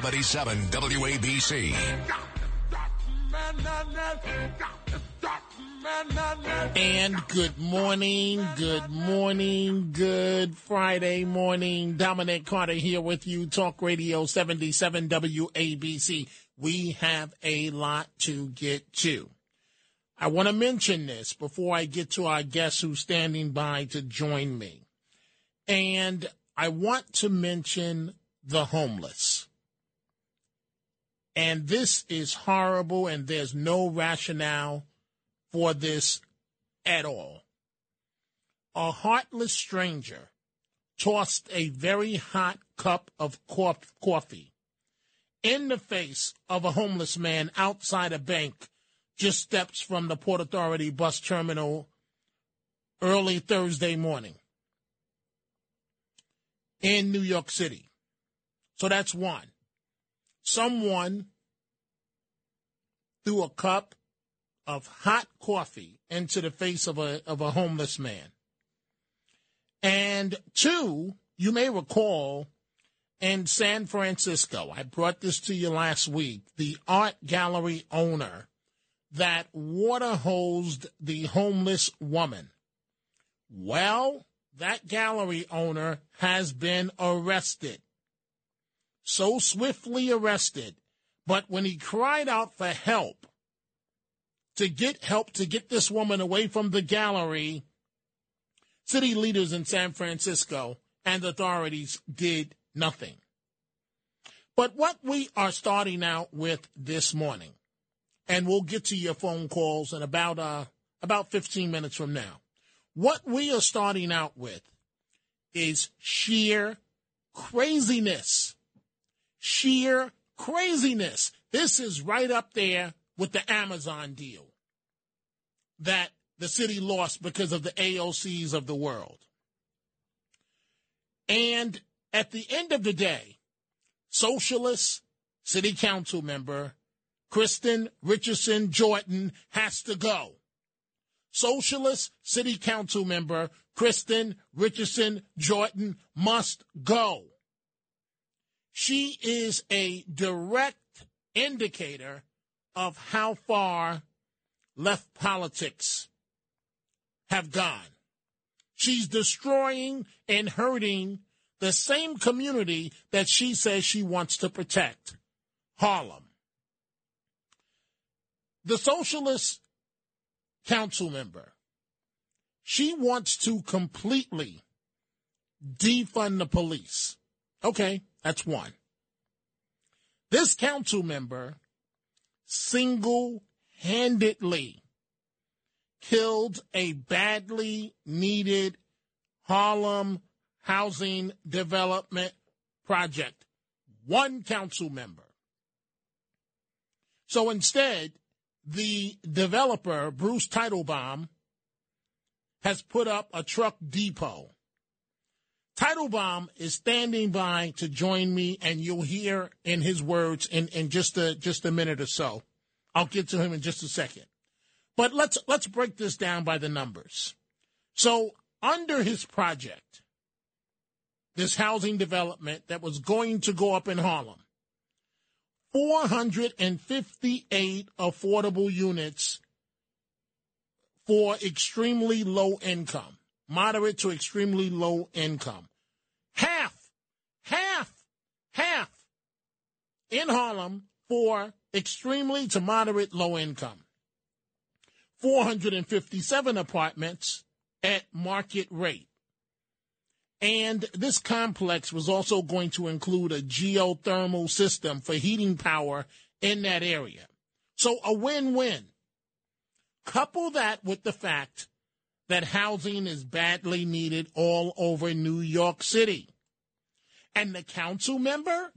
77 WABC. And good morning, good morning, good Friday morning. Dominic Carter here with you, Talk Radio 77 WABC. We have a lot to get to. I want to mention this before I get to our guest who's standing by to join me. And I want to mention the homeless. And this is horrible, and there's no rationale for this at all. A heartless stranger tossed a very hot cup of coffee in the face of a homeless man outside a bank just steps from the Port Authority bus terminal early Thursday morning in New York City. So that's one someone threw a cup of hot coffee into the face of a of a homeless man. And two, you may recall in San Francisco, I brought this to you last week, the art gallery owner that water hosed the homeless woman. Well, that gallery owner has been arrested so swiftly arrested, but when he cried out for help, to get help to get this woman away from the gallery, city leaders in San Francisco and authorities did nothing. But what we are starting out with this morning, and we'll get to your phone calls in about uh, about 15 minutes from now. What we are starting out with is sheer craziness sheer craziness. This is right up there with the Amazon deal that the city lost because of the AOCs of the world. And at the end of the day, socialist city council member Kristin Richardson Jordan has to go. Socialist city council member Kristin Richardson Jordan must go. She is a direct indicator of how far left politics have gone. She's destroying and hurting the same community that she says she wants to protect Harlem. The socialist council member, she wants to completely defund the police. Okay, that's one. This council member single handedly killed a badly needed Harlem housing development project. One council member. So instead, the developer, Bruce Teitelbaum, has put up a truck depot Teitelbaum is standing by to join me, and you'll hear in his words in, in just a just a minute or so. I'll get to him in just a second. But let's let's break this down by the numbers. So under his project, this housing development that was going to go up in Harlem, 458 affordable units for extremely low income, moderate to extremely low income. Half, half, half in Harlem for extremely to moderate low income. 457 apartments at market rate. And this complex was also going to include a geothermal system for heating power in that area. So a win win. Couple that with the fact that housing is badly needed all over New York City. And the council member,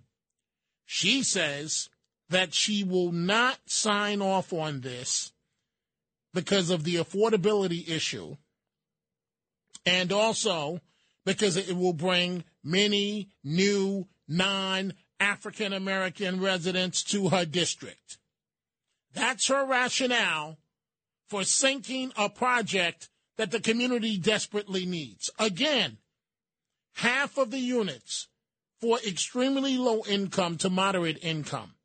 she says that she will not sign off on this because of the affordability issue and also because it will bring many new non African American residents to her district. That's her rationale for sinking a project that the community desperately needs. Again, half of the units for extremely low income to moderate income.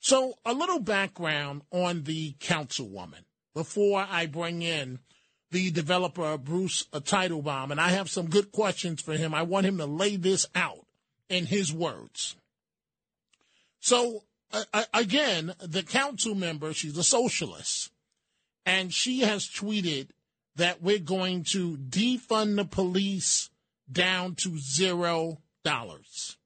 So, a little background on the councilwoman before I bring in the developer, Bruce Teitelbaum, and I have some good questions for him. I want him to lay this out in his words. So, uh, again, the council member, she's a socialist, and she has tweeted that we're going to defund the police down to zero dollars.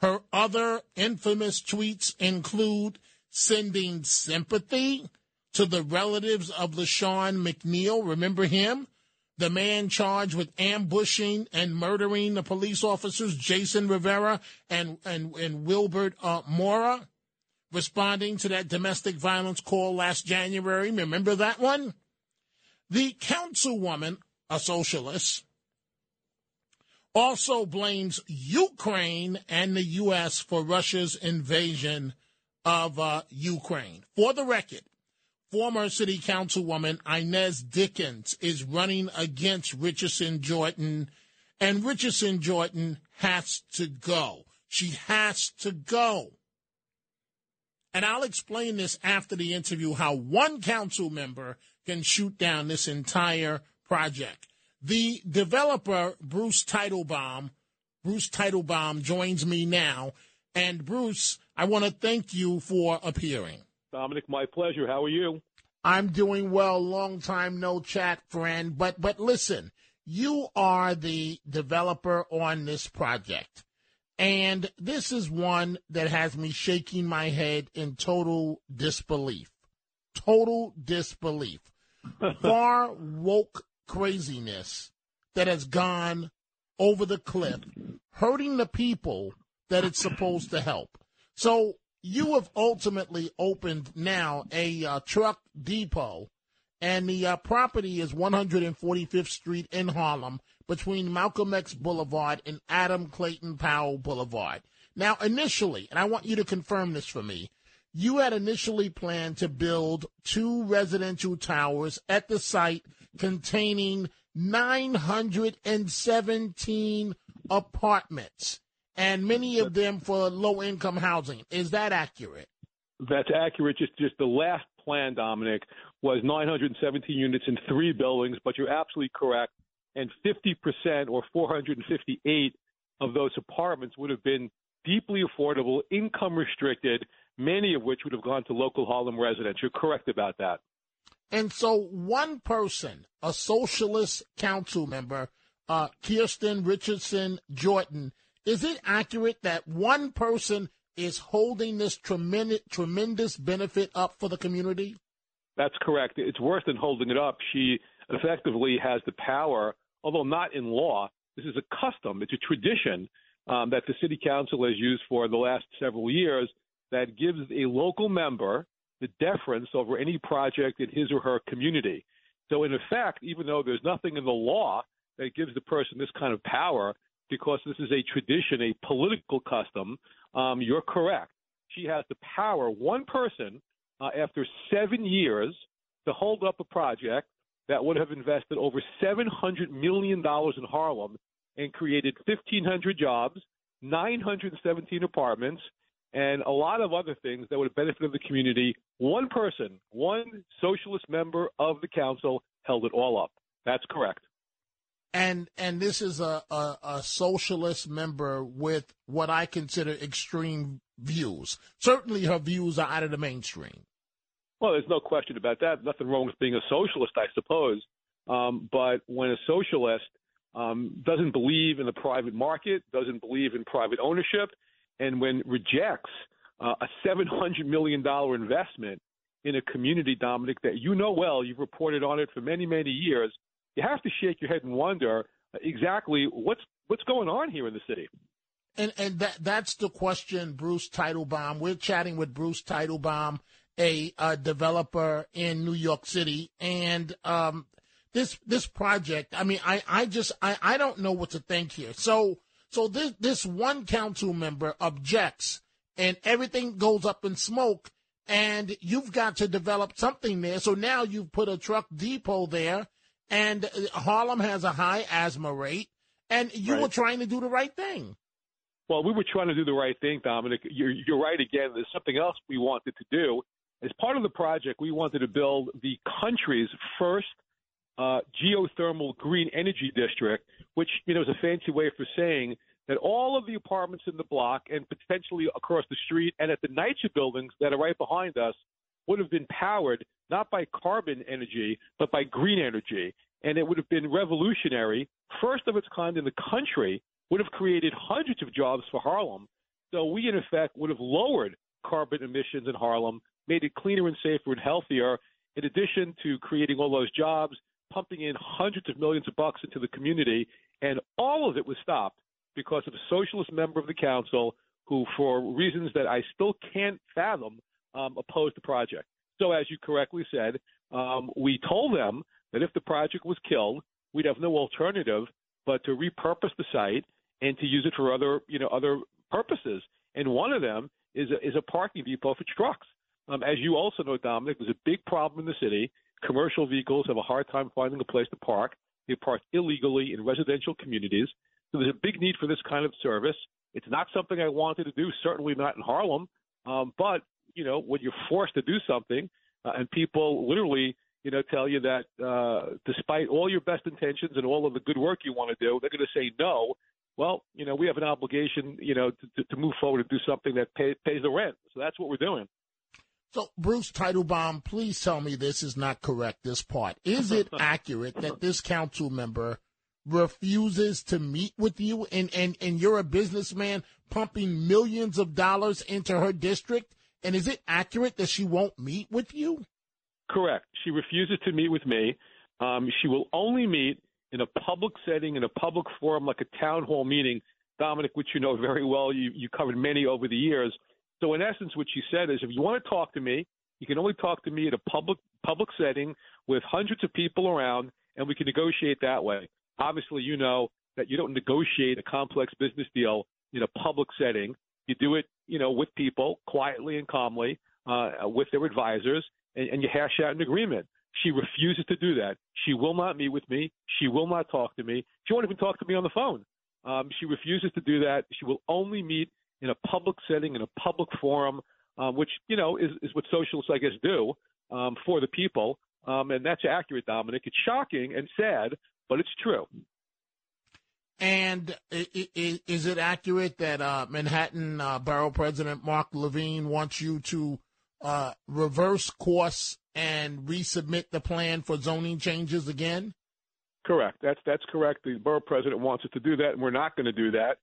Her other infamous tweets include sending sympathy to the relatives of Lashawn McNeil. Remember him? The man charged with ambushing and murdering the police officers, Jason Rivera and, and, and Wilbert uh, Mora, responding to that domestic violence call last January. Remember that one? The councilwoman, a socialist, also blames Ukraine and the U.S. for Russia's invasion of uh, Ukraine. For the record, former city councilwoman Inez Dickens is running against Richardson Jordan, and Richardson Jordan has to go. She has to go. And I'll explain this after the interview how one council member can shoot down this entire project. The developer, Bruce Teitelbaum, Bruce Teitelbaum joins me now. And Bruce, I want to thank you for appearing. Dominic, my pleasure. How are you? I'm doing well. Long time no chat, friend. But but listen, you are the developer on this project. And this is one that has me shaking my head in total disbelief. Total disbelief. Far woke craziness that has gone over the cliff, hurting the people that it's supposed to help. So you have ultimately opened now a uh, truck depot, and the uh, property is 145th Street in Harlem between Malcolm X Boulevard and Adam Clayton Powell Boulevard. Now, initially, and I want you to confirm this for me, you had initially planned to build two residential towers at the site containing 917 apartments, and many of them for low income housing. Is that accurate? That's accurate. Just just the last plan, Dominic, was 917 units in three buildings, but you're absolutely correct. And 50% or 458 of those apartments would have been deeply affordable, income restricted, many of which would have gone to local Harlem residents. You're correct about that. And so, one person, a socialist council member, uh, Kirsten Richardson Jordan, is it accurate that one person is holding this tremendous, tremendous benefit up for the community? That's correct. It's worse than holding it up. She effectively has the power, although not in law. This is a custom, it's a tradition um, that the city council has used for the last several years that gives a local member the deference over any project in his or her community. So, in effect, even though there's nothing in the law that gives the person this kind of power, because this is a tradition, a political custom, um, you're correct. She has the power, one person, uh, after seven years, to hold up a project that would have invested over $700 million in Harlem and created 1,500 jobs, 917 apartments, and a lot of other things that would have benefited the community. One person, one socialist member of the council held it all up. That's correct. and and this is a, a, a socialist member with what I consider extreme views. Certainly, her views are out of the mainstream. Well, there's no question about that. Nothing wrong with being a socialist, I suppose. Um, but when a socialist um, doesn't believe in the private market, doesn't believe in private ownership, and when rejects uh, a $700 million investment in a community, Dominic, that you know well, you've reported on it for many, many years, you have to shake your head and wonder exactly what's what's going on here in the city. And and that that's the question, Bruce Teitelbaum. We're chatting with Bruce Teitelbaum, a, a developer in New York City, and um, this this project. I mean, I I just I I don't know what to think here. So so this this one council member objects, and everything goes up in smoke. And you've got to develop something there. So now you've put a truck depot there and Harlem has a high asthma rate, and you right. were trying to do the right thing. Well, we were trying to do the right thing, Dominic. You're, you're right again. There's something else we wanted to do. As part of the project, we wanted to build the country's first uh, geothermal green energy district, which you know is a fancy way for saying that all of the apartments in the block and potentially across the street and at the NYCHA buildings that are right behind us would have been powered not by carbon energy, but by green energy. And it would have been revolutionary, first of its kind in the country, would have created hundreds of jobs for Harlem. So we, in effect, would have lowered carbon emissions in Harlem, made it cleaner and safer and healthier, in addition to creating all those jobs, pumping in hundreds of millions of bucks into the community. And all of it was stopped because of a socialist member of the council who, for reasons that I still can't fathom, um, opposed the project. So, as you correctly said, um, we told them that if the project was killed, we'd have no alternative but to repurpose the site and to use it for other, you know, other purposes. And one of them is a, is a parking depot for trucks. Um, as you also know, Dominic, there's a big problem in the city. Commercial vehicles have a hard time finding a place to park. They park illegally in residential communities. So there's a big need for this kind of service. It's not something I wanted to do, certainly not in Harlem. Um, but you know, when you're forced to do something, uh, and people literally, you know, tell you that uh, despite all your best intentions and all of the good work you want to do, they're going to say no. Well, you know, we have an obligation, you know, to, to move forward and do something that pay, pays the rent. So that's what we're doing. So, Bruce Teitelbaum, please tell me this is not correct, this part. Is it accurate that this council member refuses to meet with you and, and, and you're a businessman pumping millions of dollars into her district and is it accurate that she won't meet with you? Correct. She refuses to meet with me. Um, she will only meet in a public setting, in a public forum, like a town hall meeting. Dominic, which you know very well, you, you covered many over the years. So, in essence, what she said is if you want to talk to me, you can only talk to me at a public public setting with hundreds of people around, and we can negotiate that way. Obviously, you know that you don't negotiate a complex business deal in a public setting. You do it, you know, with people quietly and calmly, uh, with their advisors, and, and you hash out an agreement. She refuses to do that. She will not meet with me. She will not talk to me. She won't even talk to me on the phone. Um, she refuses to do that. She will only meet in a public setting, in a public forum, um, which you know is, is what socialists, I guess, do um, for the people. Um, and that's accurate, Dominic. It's shocking and sad, but it's true. And is it accurate that uh, Manhattan uh, Borough President Mark Levine wants you to uh, reverse course and resubmit the plan for zoning changes again? Correct. That's that's correct. The borough president wants us to do that, and we're not going to do that.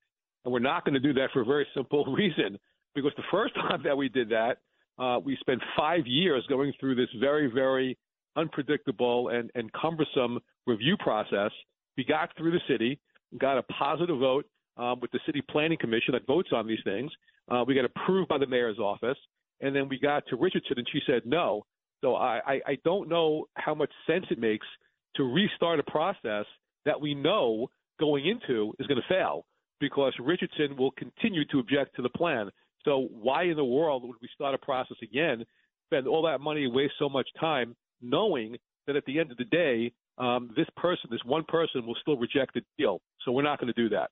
And we're not going to do that for a very simple reason. Because the first time that we did that, uh, we spent five years going through this very, very unpredictable and, and cumbersome review process. We got through the city got a positive vote um, with the city planning commission that votes on these things. Uh, we got approved by the mayor's office, and then we got to Richardson, and she said no. So I, I, I don't know how much sense it makes to restart a process that we know going into is going to fail because Richardson will continue to object to the plan. So why in the world would we start a process again, spend all that money, waste so much time, knowing that at the end of the day, um, this person, this one person, will still reject the deal. So we're not going to do that.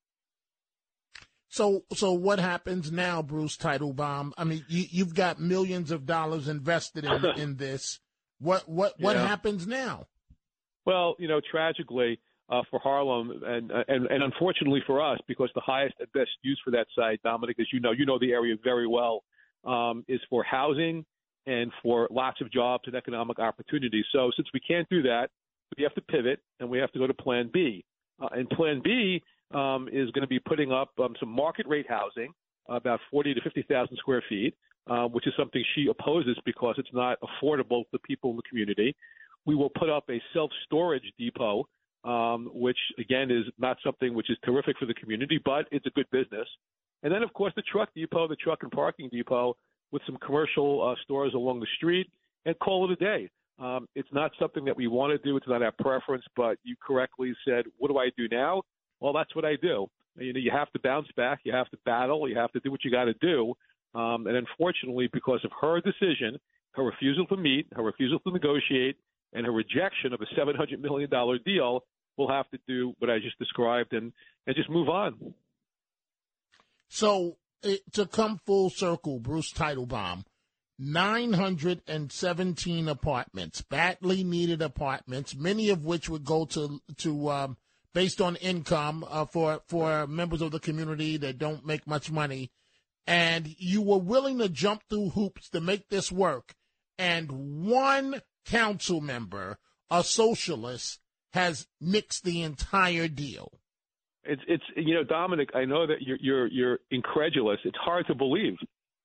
So, so what happens now, Bruce Teitelbaum? I mean, you, have got millions of dollars invested in, in this. What, what, what yeah. happens now? Well, you know, tragically, uh, for Harlem, and, and and unfortunately for us, because the highest and best use for that site, Dominic, as you know, you know the area very well, um, is for housing and for lots of jobs and economic opportunities. So since we can't do that, we have to pivot and we have to go to Plan B. Uh, and Plan B um, is going to be putting up um, some market rate housing, about 40 to 50,000 square feet, uh, which is something she opposes because it's not affordable to people in the community. We will put up a self storage depot, um, which again is not something which is terrific for the community, but it's a good business. And then, of course, the truck depot, the truck and parking depot, with some commercial uh, stores along the street, and call it a day. Um, it's not something that we want to do. It's not our preference, but you correctly said, what do I do now? Well, that's what I do. You know, you have to bounce back. You have to battle. You have to do what you got to do. Um, and unfortunately, because of her decision, her refusal to meet, her refusal to negotiate, and her rejection of a $700 million deal, we'll have to do what I just described and, and just move on. So, to come full circle, Bruce Teitelbaum, 917 apartments, badly needed apartments, many of which would go to to um, based on income uh, for for members of the community that don't make much money, and you were willing to jump through hoops to make this work, and one council member, a socialist, has mixed the entire deal. It's it's you know Dominic, I know that you're you're you're incredulous. It's hard to believe,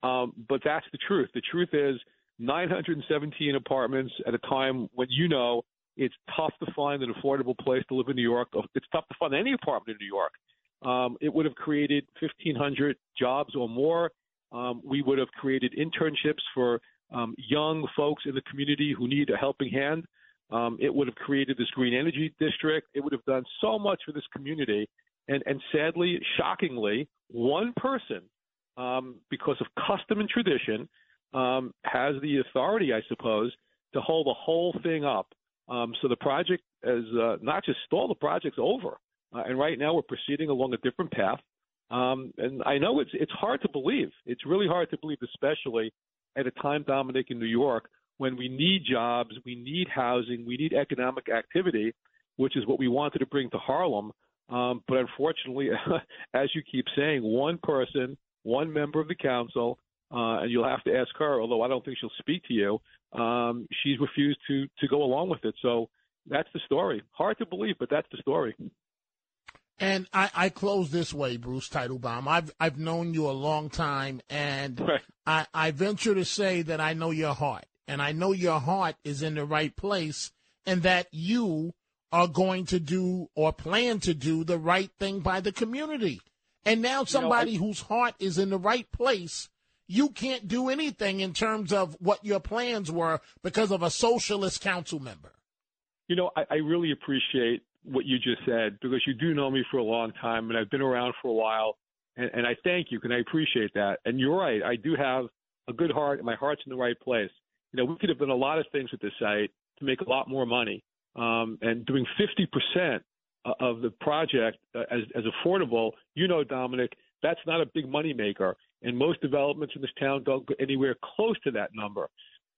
um, but that's the truth. The truth is 917 apartments at a time when you know it's tough to find an affordable place to live in New York. It's tough to find any apartment in New York. Um, it would have created 1,500 jobs or more. Um, we would have created internships for um, young folks in the community who need a helping hand. Um, it would have created this green energy district. It would have done so much for this community. And, and sadly, shockingly, one person, um, because of custom and tradition, um, has the authority, I suppose, to hold the whole thing up. Um, so the project is uh, not just stalled, the project's over. Uh, and right now we're proceeding along a different path. Um, and I know it's it's hard to believe. It's really hard to believe, especially at a time, Dominic, in New York, when we need jobs, we need housing, we need economic activity, which is what we wanted to bring to Harlem. Um, but unfortunately, as you keep saying, one person, one member of the council, uh, and you'll have to ask her, although I don't think she'll speak to you, um, she's refused to to go along with it. So that's the story. Hard to believe, but that's the story. And I, I close this way, Bruce Teitelbaum. I've I've known you a long time, and right. I, I venture to say that I know your heart, and I know your heart is in the right place, and that you are going to do or plan to do the right thing by the community. And now somebody you know, I, whose heart is in the right place, you can't do anything in terms of what your plans were because of a socialist council member. You know, I, I really appreciate what you just said because you do know me for a long time and I've been around for a while. And, and I thank you and I appreciate that. And you're right. I do have a good heart and my heart's in the right place. You know, we could have done a lot of things with this site to make a lot more money. Um, and doing 50% of the project uh, as, as affordable, you know, Dominic, that's not a big money maker. And most developments in this town don't go anywhere close to that number.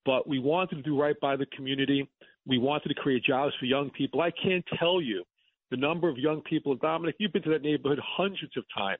But we wanted to do right by the community. We wanted to create jobs for young people. I can't tell you the number of young people. Dominic, you've been to that neighborhood hundreds of times.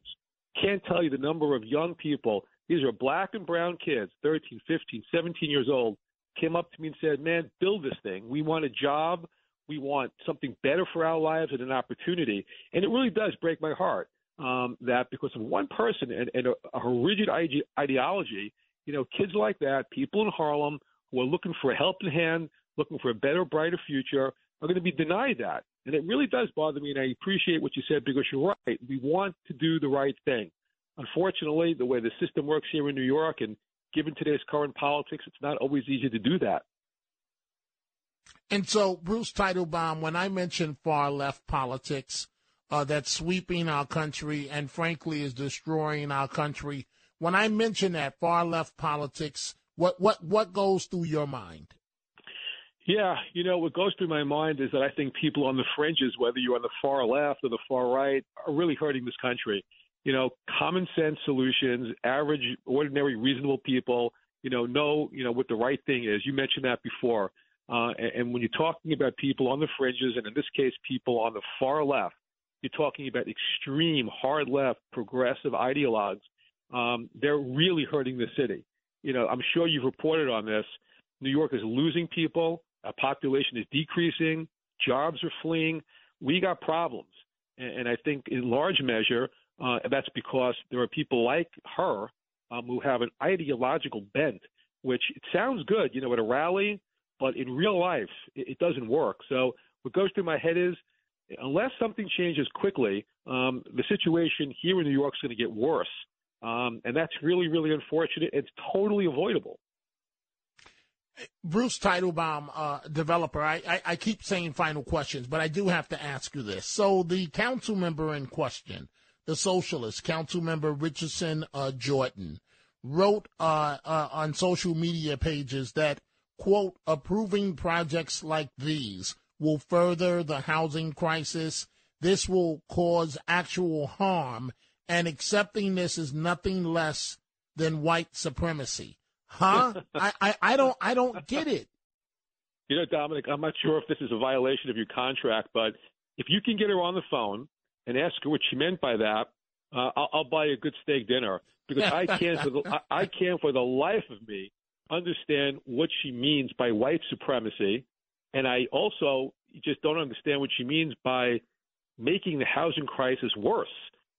Can't tell you the number of young people. These are black and brown kids, 13, 15, 17 years old, came up to me and said, Man, build this thing. We want a job. We want something better for our lives and an opportunity. And it really does break my heart um, that because of one person and, and a, a rigid ide- ideology, you know, kids like that, people in Harlem who are looking for a helping hand, looking for a better, brighter future, are going to be denied that. And it really does bother me, and I appreciate what you said because you're right. We want to do the right thing. Unfortunately, the way the system works here in New York, and given today's current politics, it's not always easy to do that. And so, Bruce Teitelbaum, when I mention far left politics uh, that's sweeping our country and frankly is destroying our country, when I mention that far left politics, what what what goes through your mind? Yeah, you know, what goes through my mind is that I think people on the fringes, whether you're on the far left or the far right, are really hurting this country. You know, common sense solutions, average, ordinary, reasonable people, you know, know, you know, what the right thing is. You mentioned that before. Uh, and, and when you're talking about people on the fringes, and in this case, people on the far left, you're talking about extreme hard left progressive ideologues. Um, they're really hurting the city. You know, I'm sure you've reported on this. New York is losing people. Our population is decreasing. Jobs are fleeing. We got problems, and, and I think in large measure uh, that's because there are people like her um, who have an ideological bent, which it sounds good, you know, at a rally, but in real life it, it doesn't work. So what goes through my head is, unless something changes quickly, um, the situation here in New York is going to get worse, um, and that's really, really unfortunate. It's totally avoidable. Bruce Teitelbaum, uh, developer, I, I, I, keep saying final questions, but I do have to ask you this. So the council member in question, the socialist, council member Richardson uh, Jordan, wrote uh, uh on social media pages that, quote, approving projects like these will further the housing crisis. This will cause actual harm, and accepting this is nothing less than white supremacy. Huh? I, I, I don't I don't get it. You know, Dominic, I'm not sure if this is a violation of your contract, but if you can get her on the phone and ask her what she meant by that, uh, I'll, I'll buy you a good steak dinner because I can't for the I, I can't for the life of me understand what she means by white supremacy, and I also just don't understand what she means by making the housing crisis worse.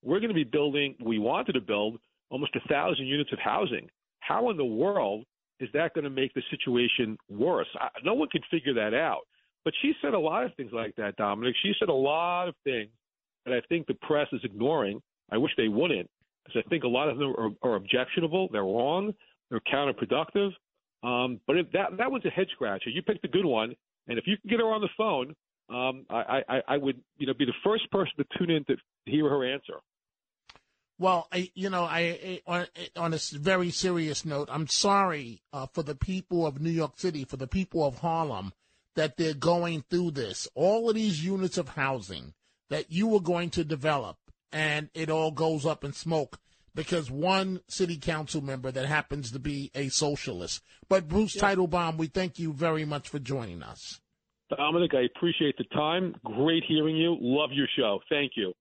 We're going to be building, we wanted to build almost a thousand units of housing. How in the world is that going to make the situation worse? I, no one can figure that out. But she said a lot of things like that, Dominic. She said a lot of things that I think the press is ignoring. I wish they wouldn't, because I think a lot of them are, are objectionable. They're wrong. They're counterproductive. Um, but if that that was a head scratcher. You picked a good one, and if you can get her on the phone, um, I, I, I would you know be the first person to tune in to hear her answer. Well, I, you know, I, on, on a very serious note, I'm sorry uh, for the people of New York City, for the people of Harlem, that they're going through this. All of these units of housing that you were going to develop, and it all goes up in smoke because one city council member that happens to be a socialist. But Bruce yeah. Teitelbaum, we thank you very much for joining us. Dominic, I appreciate the time. Great hearing you. Love your show. Thank you.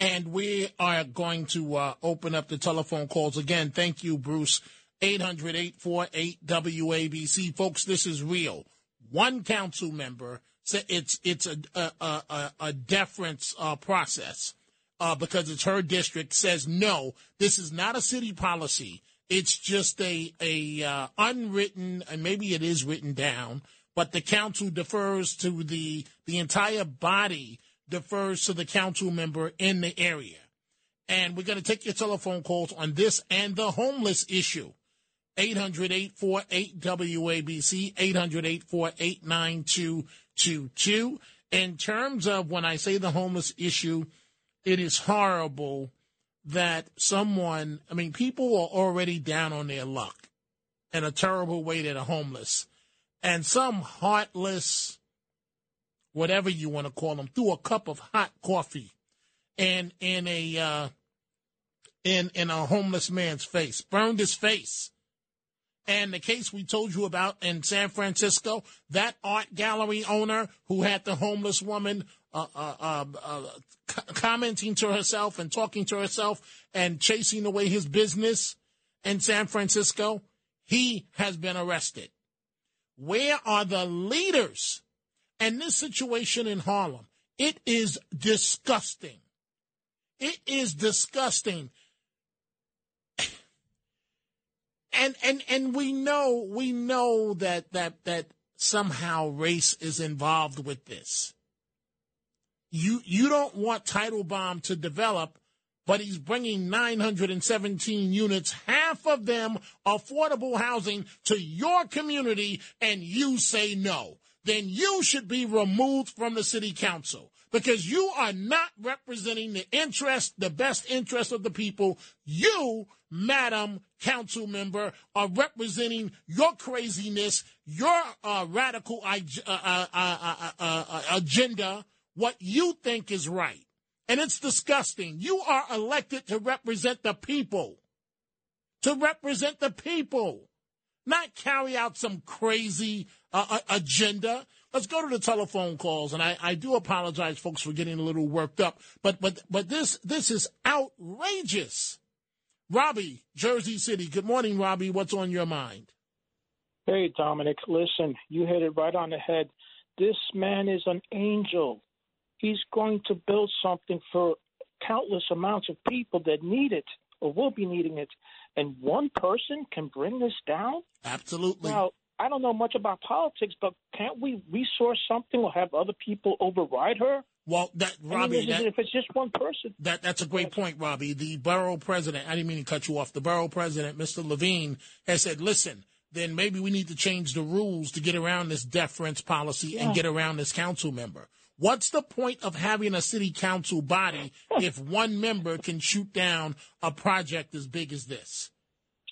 And we are going to uh, open up the telephone calls again. Thank you, Bruce. 800 848 WABC. Folks, this is real. One council member said it's, it's a, a, a, a deference uh, process uh, because it's her district, says no, this is not a city policy. It's just a, a uh, unwritten, and maybe it is written down, but the council defers to the, the entire body defers to the council member in the area. And we're going to take your telephone calls on this and the homeless issue. 800 848 WABC, 800 848 9222. In terms of when I say the homeless issue, it is horrible that someone, I mean, people are already down on their luck in a terrible way that are homeless. And some heartless, whatever you want to call them, threw a cup of hot coffee and in a uh, in in a homeless man's face, burned his face. And the case we told you about in San Francisco, that art gallery owner who had the homeless woman uh, uh, um, uh, c- commenting to herself and talking to herself and chasing away his business in San Francisco, he has been arrested. Where are the leaders and this situation in Harlem, it is disgusting. It is disgusting. And and and we know we know that that that somehow race is involved with this. You you don't want Teitelbaum to develop, but he's bringing 917 units, half of them affordable housing to your community, and you say no then you should be removed from the city council because you are not representing the interest, the best interest of the people. You, Madam Council Member, are representing your craziness, your uh, radical uh uh uh, uh, uh, agenda, what you think is right. And it's disgusting. You are elected to represent the people. To represent the people. not carry out some crazy uh, uh, agenda. Let's go to the telephone calls, and I, I do apologize, folks, for getting a little worked up, but but but this this is outrageous. Robbie, Jersey City. Good morning, Robbie. What's on your mind? Hey, Dominic. Listen, you hit it right on the head. This man is an angel. He's going to build something for countless amounts of people that need it or will be needing it. And one person can bring this down? Absolutely. Now, I don't know much about politics, but can't we resource something or have other people override her? Well, that Robbie, I mean, that, if it's just one person, that that's a great point, Robbie. The borough president, I didn't mean to cut you off. The borough president, Mr. Levine, has said, "Listen, then maybe we need to change the rules to get around this deference policy Yeah. and get around this council member." What's the point of having a city council body if one member can shoot down a project as big as this?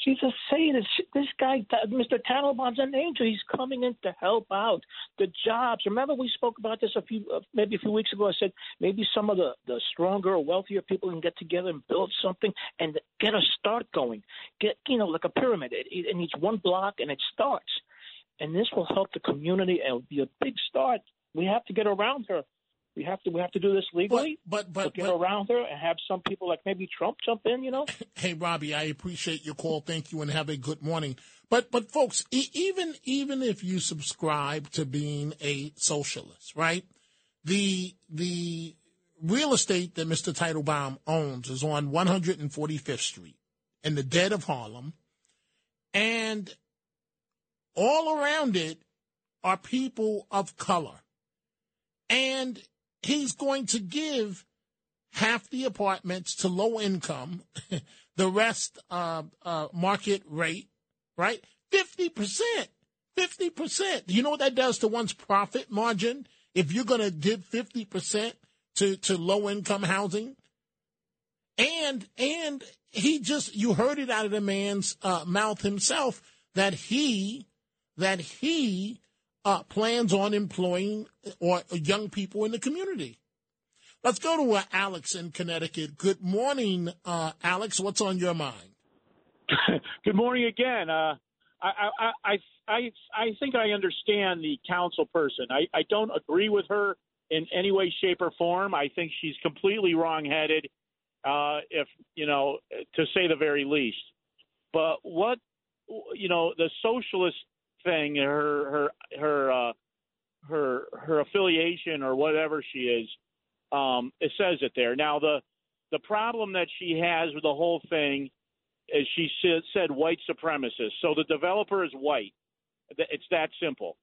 She's a sadist. This guy, Mr. Teitelbaum's an angel. He's coming in to help out the jobs. Remember, we spoke about this a few, uh, maybe a few weeks ago. I said maybe some of the the stronger wealthier people can get together and build something and get a start going. Get you know like a pyramid. It, it needs one block and it starts, and this will help the community and it'll be a big start. We have to get around her. We have to we have to do this legally. But but but, get but around her and have some people like maybe Trump jump in. You know. Hey, Robbie, I appreciate your call. Thank you, and have a good morning. But but folks, e- even even if you subscribe to being a socialist, right? The the real estate that Mr. Teitelbaum owns is on 145th Street in the dead of Harlem, and all around it are people of color, and he's going to give half the apartments to low income, the rest uh, uh, market rate, right? 50%. 50%. Do you know what that does to one's profit margin if you're going to give 50% to, to low income housing? And, and he just, you heard it out of the man's uh, mouth himself that he, that he uh, plans on employing or young people in the community. Let's go to uh, Alex in Connecticut. Good morning, uh, Alex. What's on your mind? Good morning again. Uh, I, I, I, I, I think I understand the council person. I, I don't agree with her in any way, shape, or form. I think she's completely wrongheaded, uh, if you know, to say the very least. But what, you know, the socialist thing, her, her, her, uh, her, her affiliation or whatever she is, um, it says it there. Now the, the problem that she has with the whole thing is she said, white supremacist. So the developer is white. It's that simple.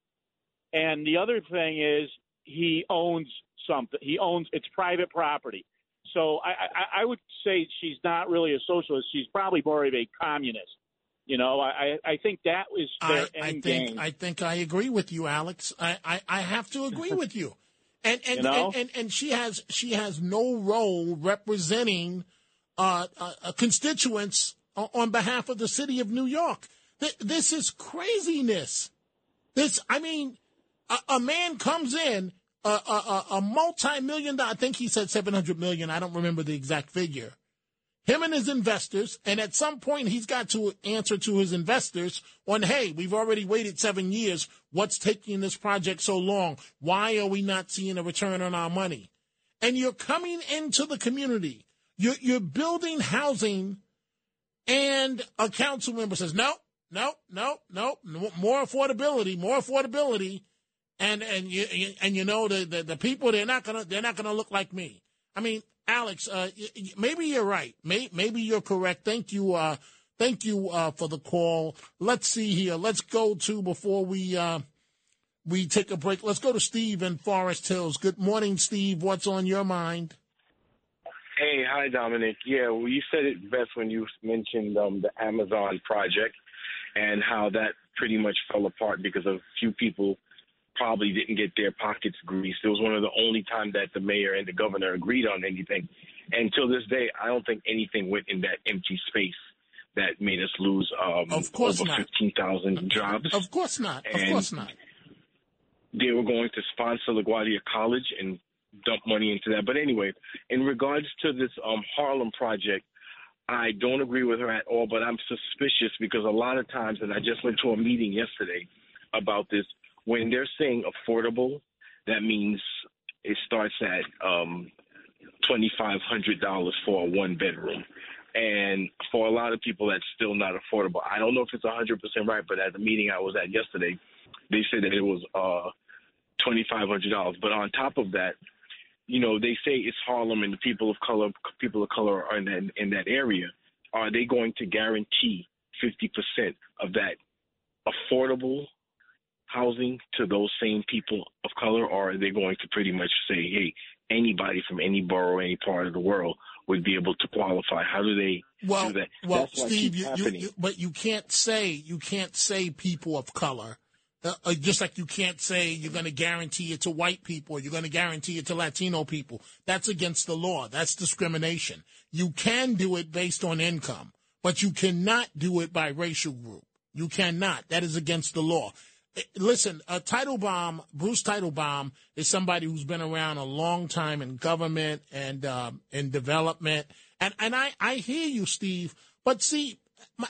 And the other thing is he owns something. He owns it's private property. So I, I, I would say she's not really a socialist. She's probably more of a communist. You know, I, I think that is their I, I think game. I think I agree with you, Alex. I, I, I have to agree with you. And and, You know? and, and and she has she has no role representing uh, uh, uh, constituents on behalf of the city of New York. Th- This is craziness. This, I mean, a, a man comes in, a, a, a- a multi-million dollar, I think he said 700 million. I don't remember the exact figure. Him and his investors, and at some point he's got to answer to his investors on, hey, we've already waited seven years. What's taking this project so long? Why are we not seeing a return on our money? And you're coming into the community. You're, you're building housing and a council member says, no, no, no, no, more affordability, more affordability. And, and you, you- and you know, the, the, the people, they're not gonna, they're not gonna look like me. I mean, Alex, uh, maybe you're right. May, maybe you're correct. Thank you, uh, thank you, uh, for the call. Let's see here. Let's go to, before we, uh, we take a break, let's go to Steve in Forest Hills. Good morning, Steve. What's on your mind? Hey, hi, Dominic. Yeah, well, you said it best when you mentioned um, the Amazon project and how that pretty much fell apart because of a few people probably didn't get their pockets greased. It was one of the only times that the mayor and the governor agreed on anything. And till this day, I don't think anything went in that empty space that made us lose um, Of course over not. 15,000 jobs. Of course not. Of And- course not. they were going to sponsor LaGuardia College and dump money into that. But anyway, in regards to this um, Harlem project, I don't agree with her at all, but I'm suspicious because a lot of times, and I just went to a meeting yesterday about this, when they're saying affordable, that means it starts at um, $2,500 for a one bedroom. And for a lot of people, that's still not affordable. I don't know if it's 100% right, but at the meeting I was at yesterday, they said that it was uh, $2,500. But on top of that, you know, they say it's Harlem and the people of color, people of color are in that, in that area. Are they going to guarantee 50% of that affordable housing to those same people of color, or are they going to pretty much say, hey, anybody from any borough, any part of the world would be able to qualify? How do they well, do that? Well, That's Steve, you, you, you, but you can't say you can't say people of color. Uh, uh, just like you can't say you're going to guarantee it to white people, you're going to guarantee it to Latino people. That's against the law. That's discrimination. You can do it based on income, but you cannot do it by racial group. You cannot. That is against the law. Listen, uh, Teitelbaum, Bruce Teitelbaum is somebody who's been around a long time in government and um, in development. And and I I hear you, Steve. But see,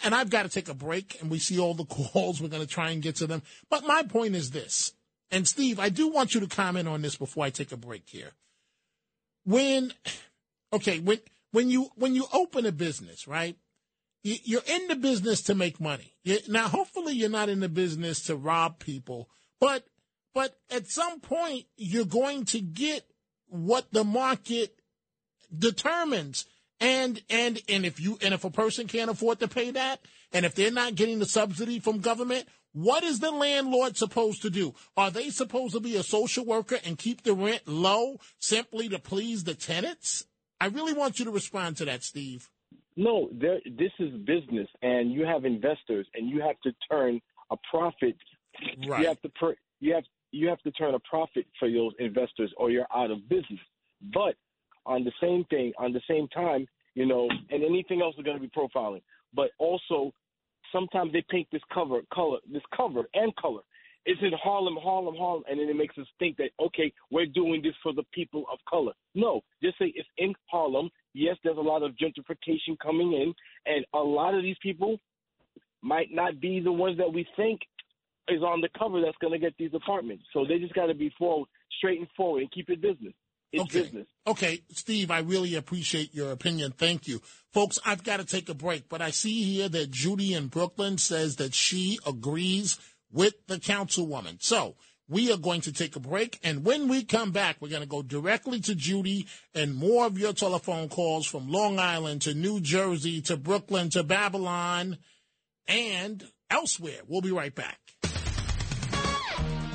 and I've got to take a break, and we see all the calls. We're going to try and get to them. But my point is this, and Steve, I do want you to comment on this before I take a break here. When, okay, when when you when you open a business, right? You're in the business to make money. Now, hopefully, you're not in the business to rob people, but but at some point, you're going to get what the market determines. And and and if you and if a person can't afford to pay that, and if they're not getting the subsidy from government, what is the landlord supposed to do? Are they supposed to be a social worker and keep the rent low simply to please the tenants? I really want you to respond to that, Steve. No, there, this is business, and you have investors, and you have to turn a profit. Right. You have to per, you have you have to turn a profit for those investors, or you're out of business. But on the same thing, on the same time, you know, and anything else is going to be profiling. But also, sometimes they paint this cover, color, this cover and color. It's in Harlem, Harlem, Harlem, and then it makes us think that okay, we're doing this for the people of color. No, just say it's in Harlem. Yes, there's a lot of gentrification coming in, and a lot of these people might not be the ones that we think is on the cover that's going to get these apartments. So they just got to be forward, straight and forward, and keep it business. It's okay. business. Okay, Steve, I really appreciate your opinion. Thank you. Folks, I've got to take a break, but I see here that Judy in Brooklyn says that she agrees with the councilwoman. So we are going to take a break, and when we come back, we're going to go directly to Judy and more of your telephone calls from Long Island to New Jersey to Brooklyn to Babylon and elsewhere. We'll be right back.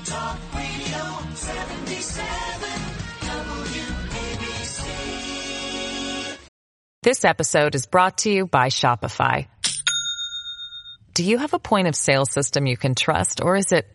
Talk Radio 77. WABC. This episode is brought to you by Shopify. Do you have a point of sale system you can trust, or is it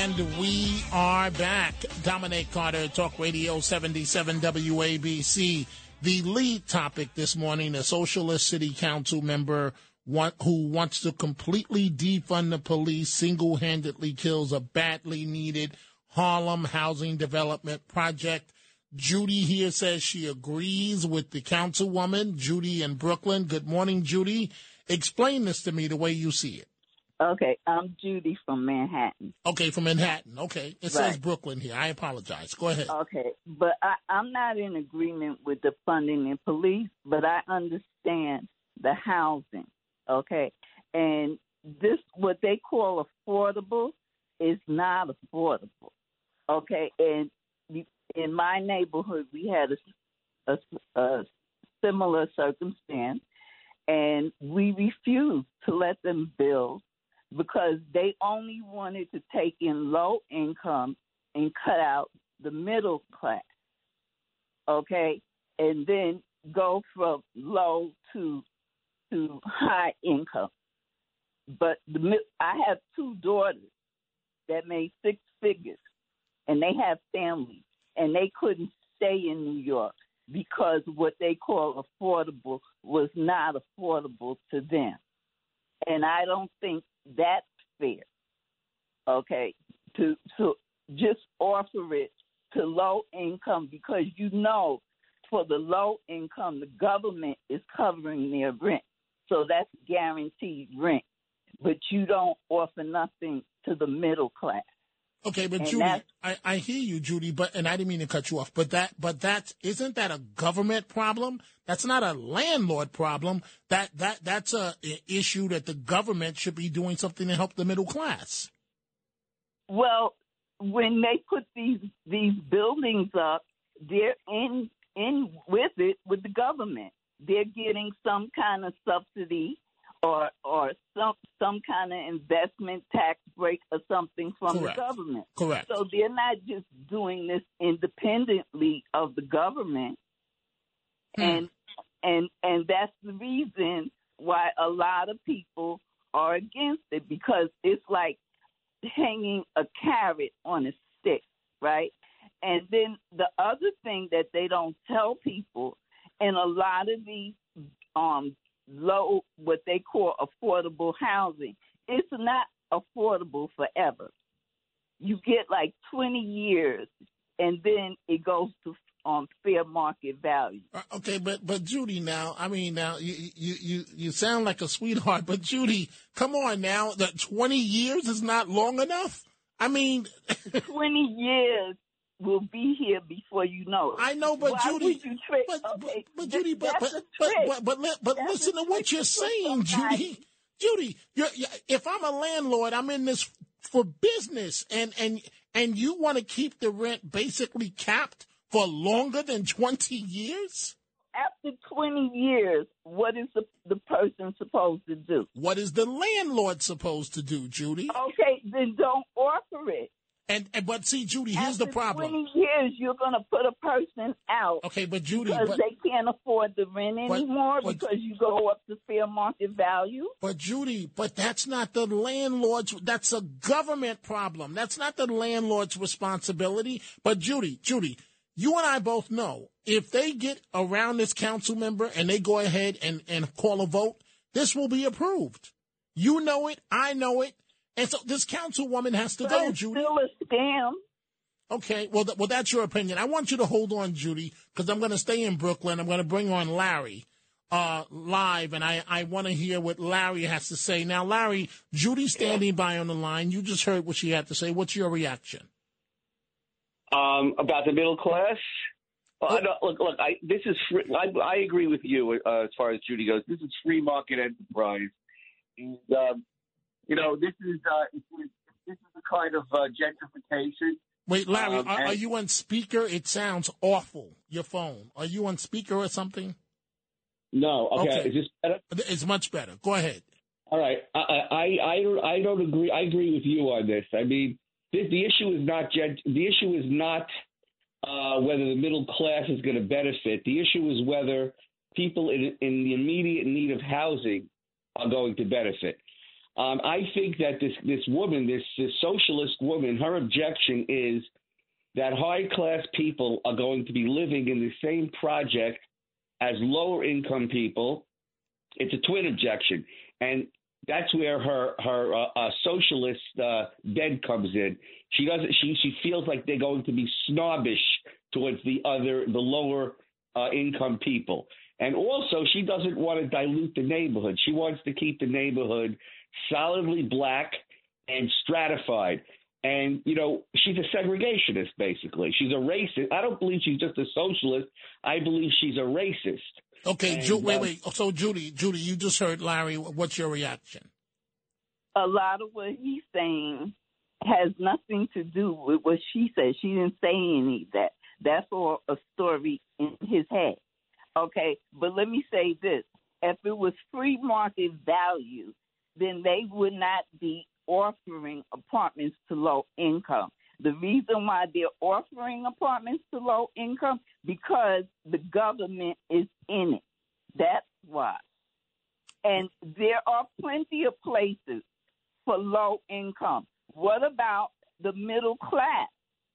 And we are back. Dominic Carter, Talk Radio 77 WABC. The lead topic this morning, a socialist city council member who wants to completely defund the police, single handedly kills a badly needed Harlem housing development project. Judy here says she agrees with the councilwoman, Judy in Brooklyn. Good morning, Judy. Explain this to me the way you see it. Okay, I'm Judy from Manhattan. Okay, from Manhattan. Okay. It says Brooklyn here. I apologize. Go ahead. Okay, but I, I'm not in agreement with the funding in police, but I understand the housing. Okay, and this what they call affordable is not affordable. Okay, and in my neighborhood we had a, a, a similar circumstance, and we refused to let them build because they only wanted to take in low income and cut out the middle class. Okay, and then go from low to to high income. But the I have two daughters that made six figures, and they have families, and they couldn't stay in New York because what they call affordable was not affordable to them. And I don't think that's fair. Okay, to to just offer it to low income because you know for the low income the government is covering their rent. So that's guaranteed rent. But you don't offer nothing to the middle class. Okay, but And Judy, I, I hear you, Judy, but and I didn't mean to cut you off, but that but that isn't that a government problem? That's not a landlord problem. That that that's a, a issue that the government should be doing something to help the middle class. Well, when they put these these buildings up, they're in in with it with the government. They're getting some kind of subsidy or or some some kind of investment tax break or something from Correct. the government. Correct. So they're not just doing this independently of the government. And and and that's the reason why a lot of people are against it because it's like hanging a carrot on a stick, right? And then the other thing that they don't tell people in a lot of these um low what they call affordable housing, it's not affordable forever. You get like 20 years and then it goes to um fair market value. Uh, Okay, but but Judy, now I mean, now you you you you sound like a sweetheart, but Judy, come on now, that twenty years is not long enough. I mean, 20 years will be here before you know it. I know, but Why Judy, you trick? but, okay, but th- Judy, but that's but but but but, but listen to what you're saying, Judy. Judy, you're, you if I'm a landlord, I'm in this for business, and and and you want to keep the rent basically capped for longer than twenty years. After 20 years, what is the, the person supposed to do? What is the landlord supposed to do, Judy? Okay, then don't offer it. And, and but see, Judy, here's After the problem. 20 years, you're going to put a person out Okay, but Judy, because but, they can't afford the rent But- anymore but- because you go up to fair market value. but Judy, but that's not the landlord's. That's a government problem. That's not the landlord's responsibility. But Judy, Judy, you and I both know if they get around this council member and they go ahead and and call a vote, this will be approved. You know it. I know it. And so this councilwoman has to But go, it's Judy. still a scam. Okay, well, th- well, that's your opinion. I want you to hold on, Judy, because I'm going to stay in Brooklyn. I'm going to bring on Larry uh, live, and I, I want to hear what Larry has to say. Now, Larry, Judy's standing by on the line. You just heard what she had to say. What's your reaction? um, about the middle class. Well, I don't, look, look. I, this is free, I, I agree with you uh, as far as Judy goes. This is free market enterprise, and um, you know this is uh, this is a kind of uh, gentrification. Wait, Larry, Um, are, are you on speaker? It sounds awful. Your phone. Are you on speaker or something? No, okay. Okay. Is this better? It's much better. Go ahead. All right. I, I I I don't agree. I agree with you on this. I mean, the, the issue is not gent- the issue is not uh, whether the middle class is going to benefit. The issue is whether people in, in the immediate need of housing are going to benefit. Um, I think that this this woman, this, this socialist woman, her objection is that high class people are going to be living in the same project as lower income people. It's a twin objection, and that's where her her uh, uh, socialist uh, bed comes in. She doesn't. She she feels like they're going to be snobbish towards the other the lower uh, income people, and also she doesn't want to dilute the neighborhood. She wants to keep the neighborhood solidly black and stratified. And you know she's a segregationist. Basically, she's a racist. I don't believe she's just a socialist. I believe she's a racist. Okay, And, Ju- wait, uh, wait. So, Judy, Judy, you just heard Larry. What's your reaction? a lot of what he's saying has nothing to do with what she said. She didn't say any of that. That's all a story in his head. Okay, but let me say this. If it was free market value, then they would not be offering apartments to low income. The reason why they're offering apartments to low income because the government is in it. That's why. And there are plenty of places for low income. What about the middle class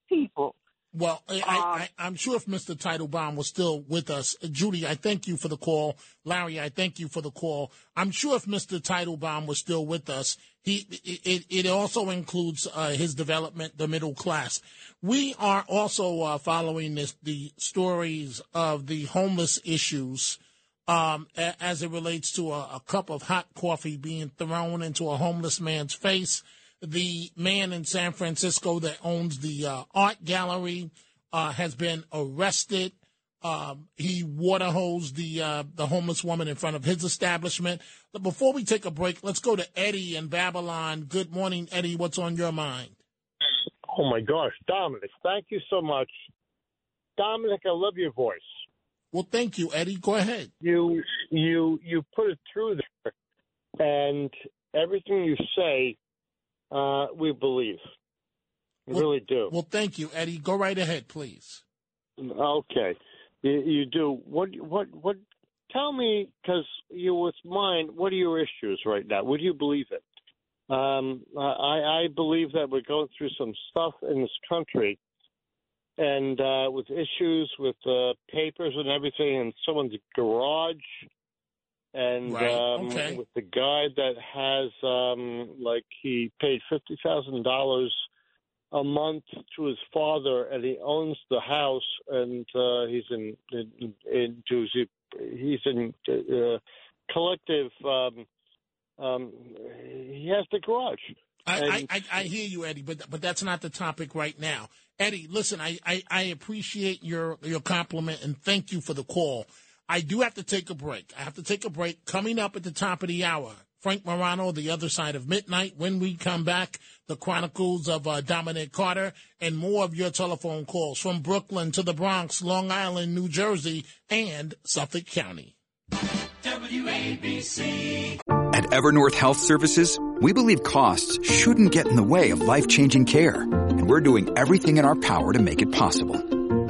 people? Well, I, Um, I, I'm sure if Mr. Teitelbaum was still with us, Judy, I thank you for the call. Larry, I thank you for the call. I'm sure if Mr. Teitelbaum was still with us, he it, it also includes uh, his development, the middle class. We are also uh, following this the stories of the homeless issues um, a- as it relates to a, a cup of hot coffee being thrown into a homeless man's face. The man in San Francisco that owns the uh, art gallery uh, has been arrested. Um, he water hosed the uh, the homeless woman in front of his establishment. But before we take a break, let's go to Eddie in Babylon. Good morning, Eddie. What's on your mind? Oh my gosh, Dominic, thank you so much. Dominic, I love your voice. Well, thank you, Eddie. Go ahead. You you you put it through there, and everything you say, uh, we believe. We really do. Well, thank you, Eddie. Go right ahead, please. Okay, you, you do. What what what? Tell me, because you with mine. What are your issues right now? Would you believe it? Um, I, I believe that we're going through some stuff in this country, and uh, with issues with uh, papers and everything in someone's garage, and Right, um, okay. with the guy that has um, like he paid fifty thousand dollars a month to his father, and he owns the house, and uh, he's in in, in. He's in uh, collective. Um, um, he has the garage. I, I, I, I hear you, Eddie, but but that's not the topic right now. Eddie, listen, I, I, I appreciate your your compliment and thank you for the call. I do have to take a break. I have to take a break. Coming up at the top of the hour, Frank Morano, The Other Side of Midnight. When we come back, the Chronicles of uh, Dominic Carter and more of your telephone calls from Brooklyn to the Bronx, Long Island, New Jersey, and Suffolk County. WABC. At Evernorth Health Services, we believe costs shouldn't get in the way of life-changing care, and we're doing everything in our power to make it possible.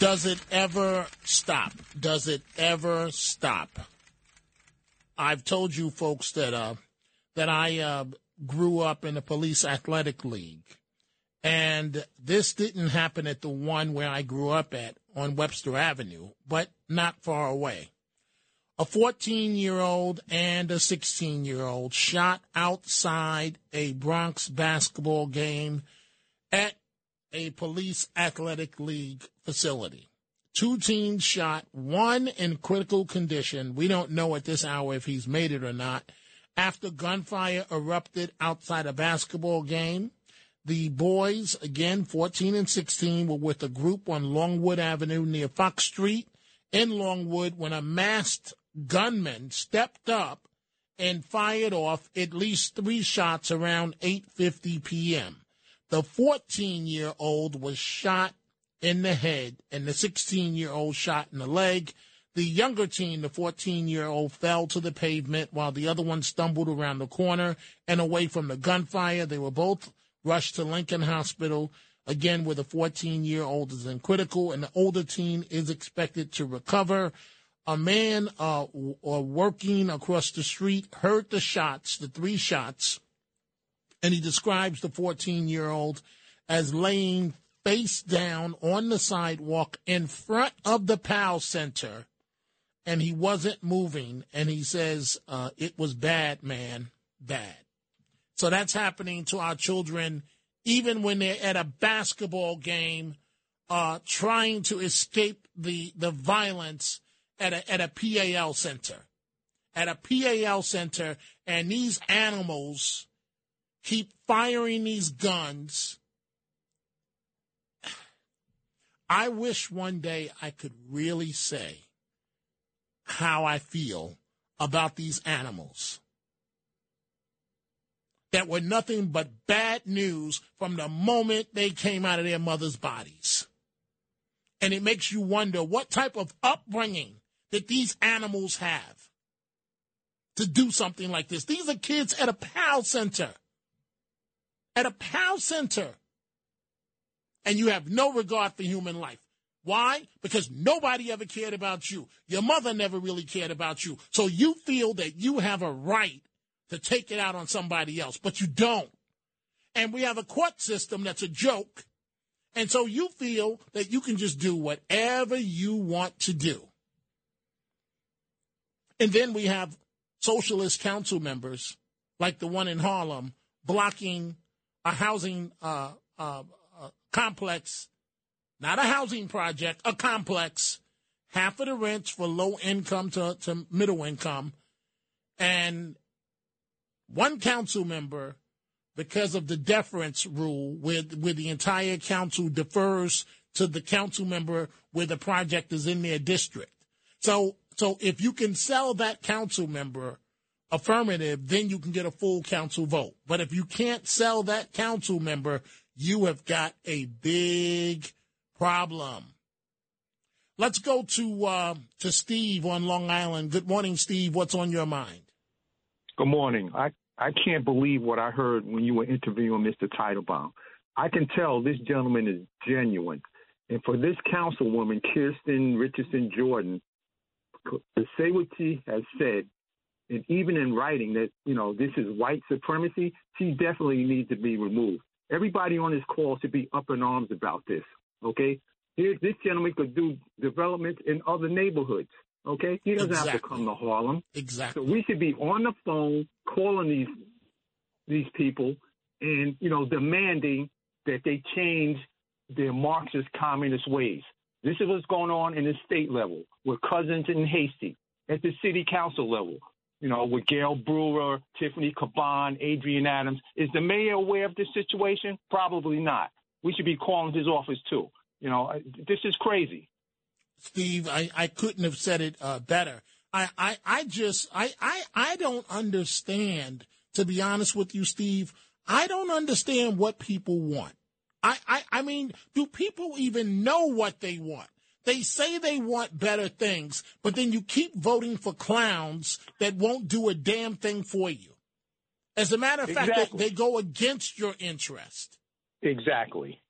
Does it ever stop? Does it ever stop? I've told you folks that uh, that I uh, grew up in the police athletic league, and this didn't happen at the one where I grew up at on Webster Avenue, but not far away. A 14 year old and a 16 year old shot outside a Bronx basketball game at a police athletic league facility. Two teams shot, one in critical condition. We don't know at this hour if he's made it or not. After gunfire erupted outside a basketball game, the boys, again 14 and 16, were with a group on Longwood Avenue near Fox Street in Longwood when a masked gunman stepped up and fired off at least three shots around 8:50 p.m. The 14 year old was shot in the head, and the 16 year old shot in the leg. The younger teen, the 14 year old, fell to the pavement while the other one stumbled around the corner and away from the gunfire. They were both rushed to Lincoln Hospital, again, where the 14 year old is in critical, and the older teen is expected to recover. A man uh, w- uh, working across the street heard the shots, the three shots, and he describes the 14 year old as laying face down on the sidewalk in front of the PAL Center, and he wasn't moving. And he says, uh, It was bad, man, bad. So that's happening to our children, even when they're at a basketball game, uh, trying to escape the, the violence at a, at a PAL center. at a PAL center and these animals keep firing these guns. I wish one day I could really say how I feel about these animals that were nothing but bad news from the moment they came out of their mother's bodies. And it makes you wonder what type of upbringing that these animals have to do something like this. These are kids at a PAL center. At a PAL center. And you have no regard for human life. Why? Because nobody ever cared about you. Your mother never really cared about you. So you feel that you have a right to take it out on somebody else, but you don't. And we have a court system that's a joke. And so you feel that you can just do whatever you want to do. And then we have socialist council members, like the one in Harlem, blocking a housing uh, uh, complex, not a housing project, a complex, half of the rents for low income to, to middle income. And one council member, because of the deference rule, where, where the entire council defers to the council member where the project is in their district. So, so if you can sell that council member affirmative, then you can get a full council vote. But if you can't sell that council member, you have got a big problem. Let's go to uh, to Steve on Long Island. Good morning, Steve. What's on your mind? Good morning. I, I can't believe what I heard when you were interviewing Mr. Teitelbaum. I can tell this gentleman is genuine. And for this councilwoman, Kristin Richardson Jordan, to say what she has said, and even in writing that, you know, this is white supremacy, she definitely needs to be removed. Everybody on this call should be up in arms about this, okay? Here, this gentleman could do development in other neighborhoods. Okay, he doesn't exactly. have to come to Harlem. Exactly. So we should be on the phone calling these these people and you know demanding that they change their Marxist communist ways. This is what's going on in the state level with Cousins and Heastie, at the city council level. You know, with Gail Brewer, Tiffany Caban, Adrienne Adams. Is the mayor aware of this situation? Probably not. We should be calling his office too. You know, this is crazy. Steve, I, I couldn't have said it uh, better. I, I, I just, I, I, I don't understand, to be honest with you, Steve. I don't understand what people want. I, I, I mean, do people even know what they want? They say they want better things, but then you keep voting for clowns that won't do a damn thing for you. As a matter of exactly. fact, they, they go against your interest. Exactly.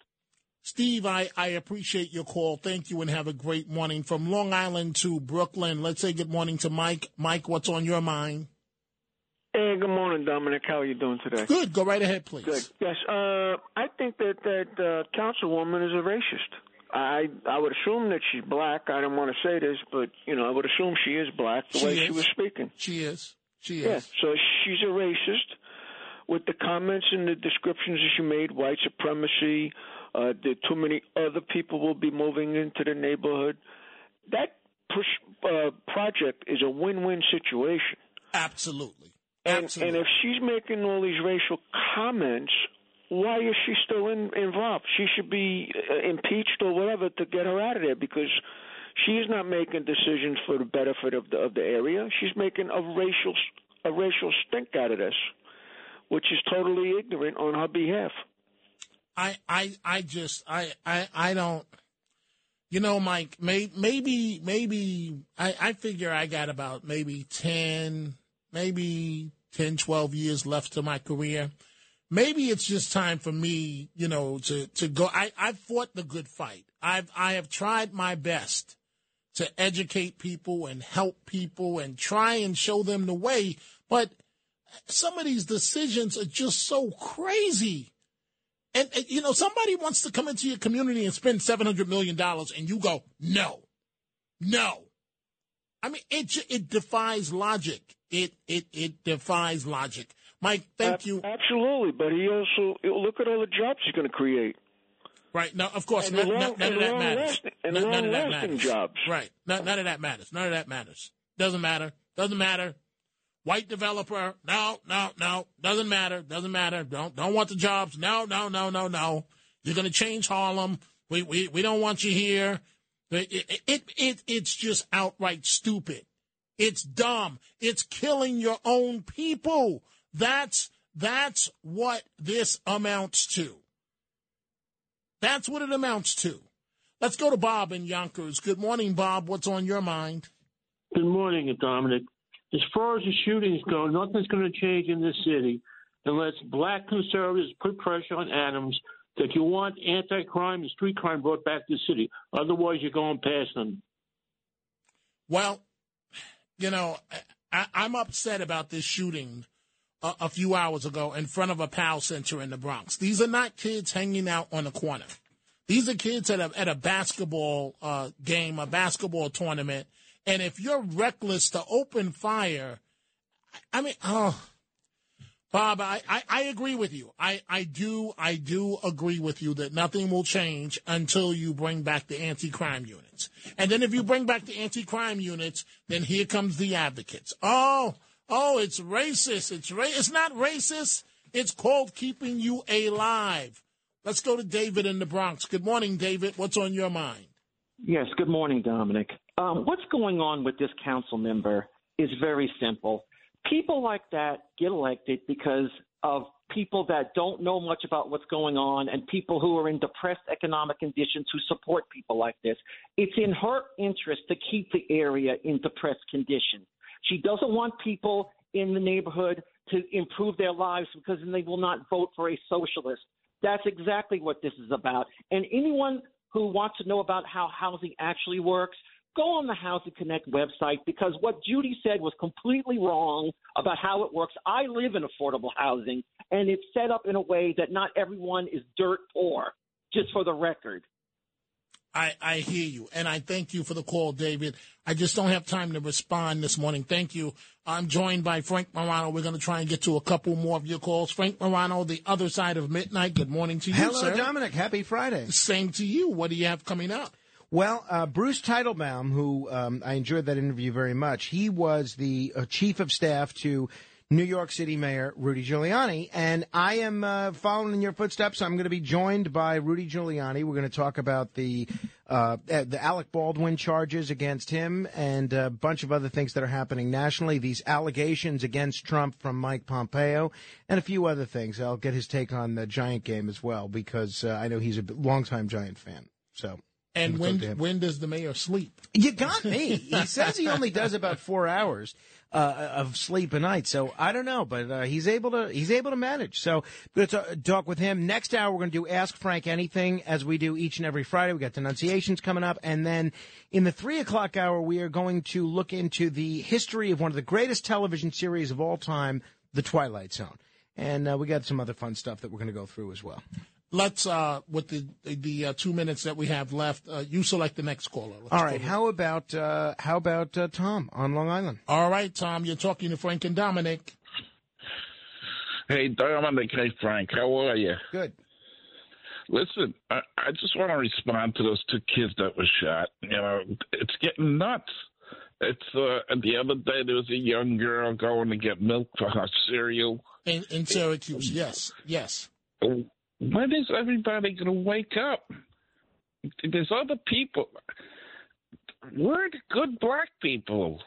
Steve, I, I appreciate your call. Thank you and have a great morning. From Long Island to Brooklyn, let's say good morning to Mike. Mike, what's on your mind? Hey, good morning, Dominic. How are you doing today? Good. Go right ahead, please. Good. Yes. Uh, I think that that uh, councilwoman is a racist. I I would assume that she's black. I don't want to say this, but you know, I would assume she is black the She way is. she was speaking. She is. She is. Yeah. So she's a racist. With the comments and the descriptions that she made, white supremacy, uh, that too many other people will be moving into the neighborhood. That push, uh, project is a win-win situation. Absolutely. And, Absolutely. and if she's making all these racial comments, why is she still in, involved? She should be uh, impeached or whatever to get her out of there because she's not making decisions for the benefit of the of the area. She's making a racial a racial stink out of this, which is totally ignorant on her behalf. I, I, I just, I, I, I don't, you know, Mike, may, maybe, maybe, I, I figure I got about maybe 10, maybe 10, 12 years left to my career. Maybe it's just time for me, you know, to, to go. I, I've fought the good fight. I've, I have tried my best to educate people and help people and try and show them the way. But some of these decisions are just so crazy. And, and, you know, somebody wants to come into your community and spend seven hundred million dollars, and you go, no, no. I mean, it it defies logic. It it it defies logic. Mike, thank you. Absolutely, but he also look at all the jobs he's going to create. Right. now, of course, And none, long- none, none of that matters. lasting- and None, none of that matters. jobs. Right. None, none of that matters. None of that matters. Doesn't matter. Doesn't matter. White developer, no, no, no, doesn't matter, doesn't matter. Don't don't want the jobs. No, no, no, no, no. You're going to change Harlem. We, we we don't want you here. It, it it it's just outright stupid. It's dumb. It's killing your own people. That's that's what this amounts to. That's what it amounts to. Let's go to Bob in Yonkers. Good morning, Bob. What's on your mind? Good morning, Dominic. As far as the shootings go, nothing's going to change in this city unless black conservatives put pressure on Adams that you want anti-crime and street crime brought back to the city. Otherwise, you're going past them. Well, you know, I, I'm upset about this shooting a, a few hours ago in front of a PAL center in the Bronx. These are not kids hanging out on the corner. These are kids at a, at a basketball uh, game, a basketball tournament. And if you're reckless to open fire, I mean, oh, Bob, I, I, I, agree with you. I, I do I do agree with you that nothing will change until you bring back the anti-crime units. And then if you bring back the anti-crime units, then here comes the advocates. Oh, oh, it's racist. It's ra- it's not racist. It's called keeping you alive. Let's go to David in the Bronx. Good morning, David. What's on your mind? Yes, good morning, Dominic. Um, what's going on with this council member is very simple people like that get elected because of people that don't know much about what's going on and people who are in depressed economic conditions who support people like this. It's in her interest to keep the area in depressed condition. She doesn't want people in the neighborhood to improve their lives because then they will not vote for a socialist. That's exactly what this is about. And anyone who wants to know about how housing actually works, go on the Housing Connect website because what Judy said was completely wrong about how it works. I live in affordable housing, and it's set up in a way that not everyone is dirt poor, just for the record. I, I hear you, and I thank you for the call, David. I just don't have time to respond this morning. Thank you. I'm joined by Frank Morano. We're going to try and get to a couple more of your calls. Frank Morano, the other side of midnight. Good morning to you, Hello, sir. Dominic. Happy Friday. Same to you. What do you have coming up? Well, uh, Bruce Teitelbaum, who um, I enjoyed that interview very much, he was the uh, chief of staff to New York City Mayor Rudy Giuliani, and I am uh, following in your footsteps. I'm going to be joined by Rudy Giuliani. We're going to talk about the uh, the Alec Baldwin charges against him and a bunch of other things that are happening nationally. These allegations against Trump from Mike Pompeo and a few other things. I'll get his take on the Giant game as well because uh, I know he's a longtime Giant fan. So. And when when does the mayor sleep? You got me. He says he only does about four hours uh, of sleep a night, so I don't know, but uh, he's able to he's able to manage. So going to talk with him next hour. We're going to do Ask Frank Anything as we do each and every Friday. We got denunciations coming up, and then in the three o'clock hour, we are going to look into the history of one of the greatest television series of all time, The Twilight Zone, and uh, we got some other fun stuff that we're going to go through as well let's uh, with the the uh, two minutes that we have left, uh, you select the next caller. Let's All right. How about uh, how about uh, Tom on Long Island? All right, Tom. You're talking to Frank and Dominic. Hey, Dominic. Hey, Frank. How are you? Good. Listen, I, I just want to respond to those two kids that were shot. You know, it's getting nuts. It's uh, the other day there was a young girl going to get milk for her cereal in, in Syracuse. Yes, yes. When is everybody going to wake up? There's other people. We're the good black people.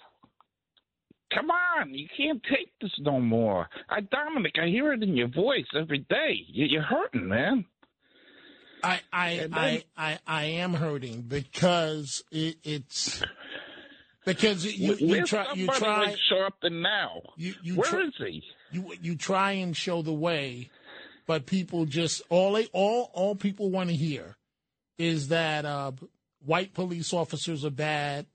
Come on, you can't take this no more. I, Dominic, I hear it in your voice every day. You're hurting, man. I I then, I, I I am hurting because it, it's because you you try you try like Sharpton now. You, you Where try, is he? You you try and show the way but people just all they all all people want to hear is that uh, white police officers are bad,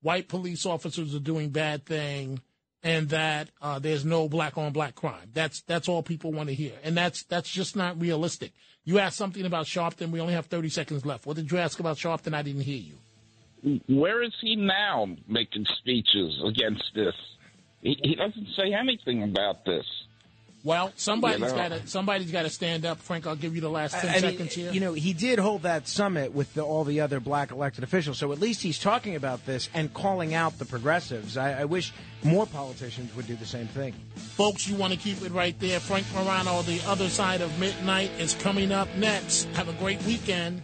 white police officers are doing bad thing, and that uh, there's no black on black crime. That's that's all people want to hear, and that's that's just not realistic. You asked something about Sharpton. We only have 30 seconds left. What did you ask about Sharpton? I didn't hear you. Where is he now making speeches against this? He, he doesn't say anything about this. Well, somebody's Yeah, got to somebody's got to stand up. Frank, I'll give you the last ten I mean, seconds here. You know, he did hold that summit with the, all the other black elected officials, so at least he's talking about this and calling out the progressives. I, I wish more politicians would do the same thing. Folks, you want to keep it right there. Frank Morano, The Other Side of Midnight, is coming up next. Have a great weekend.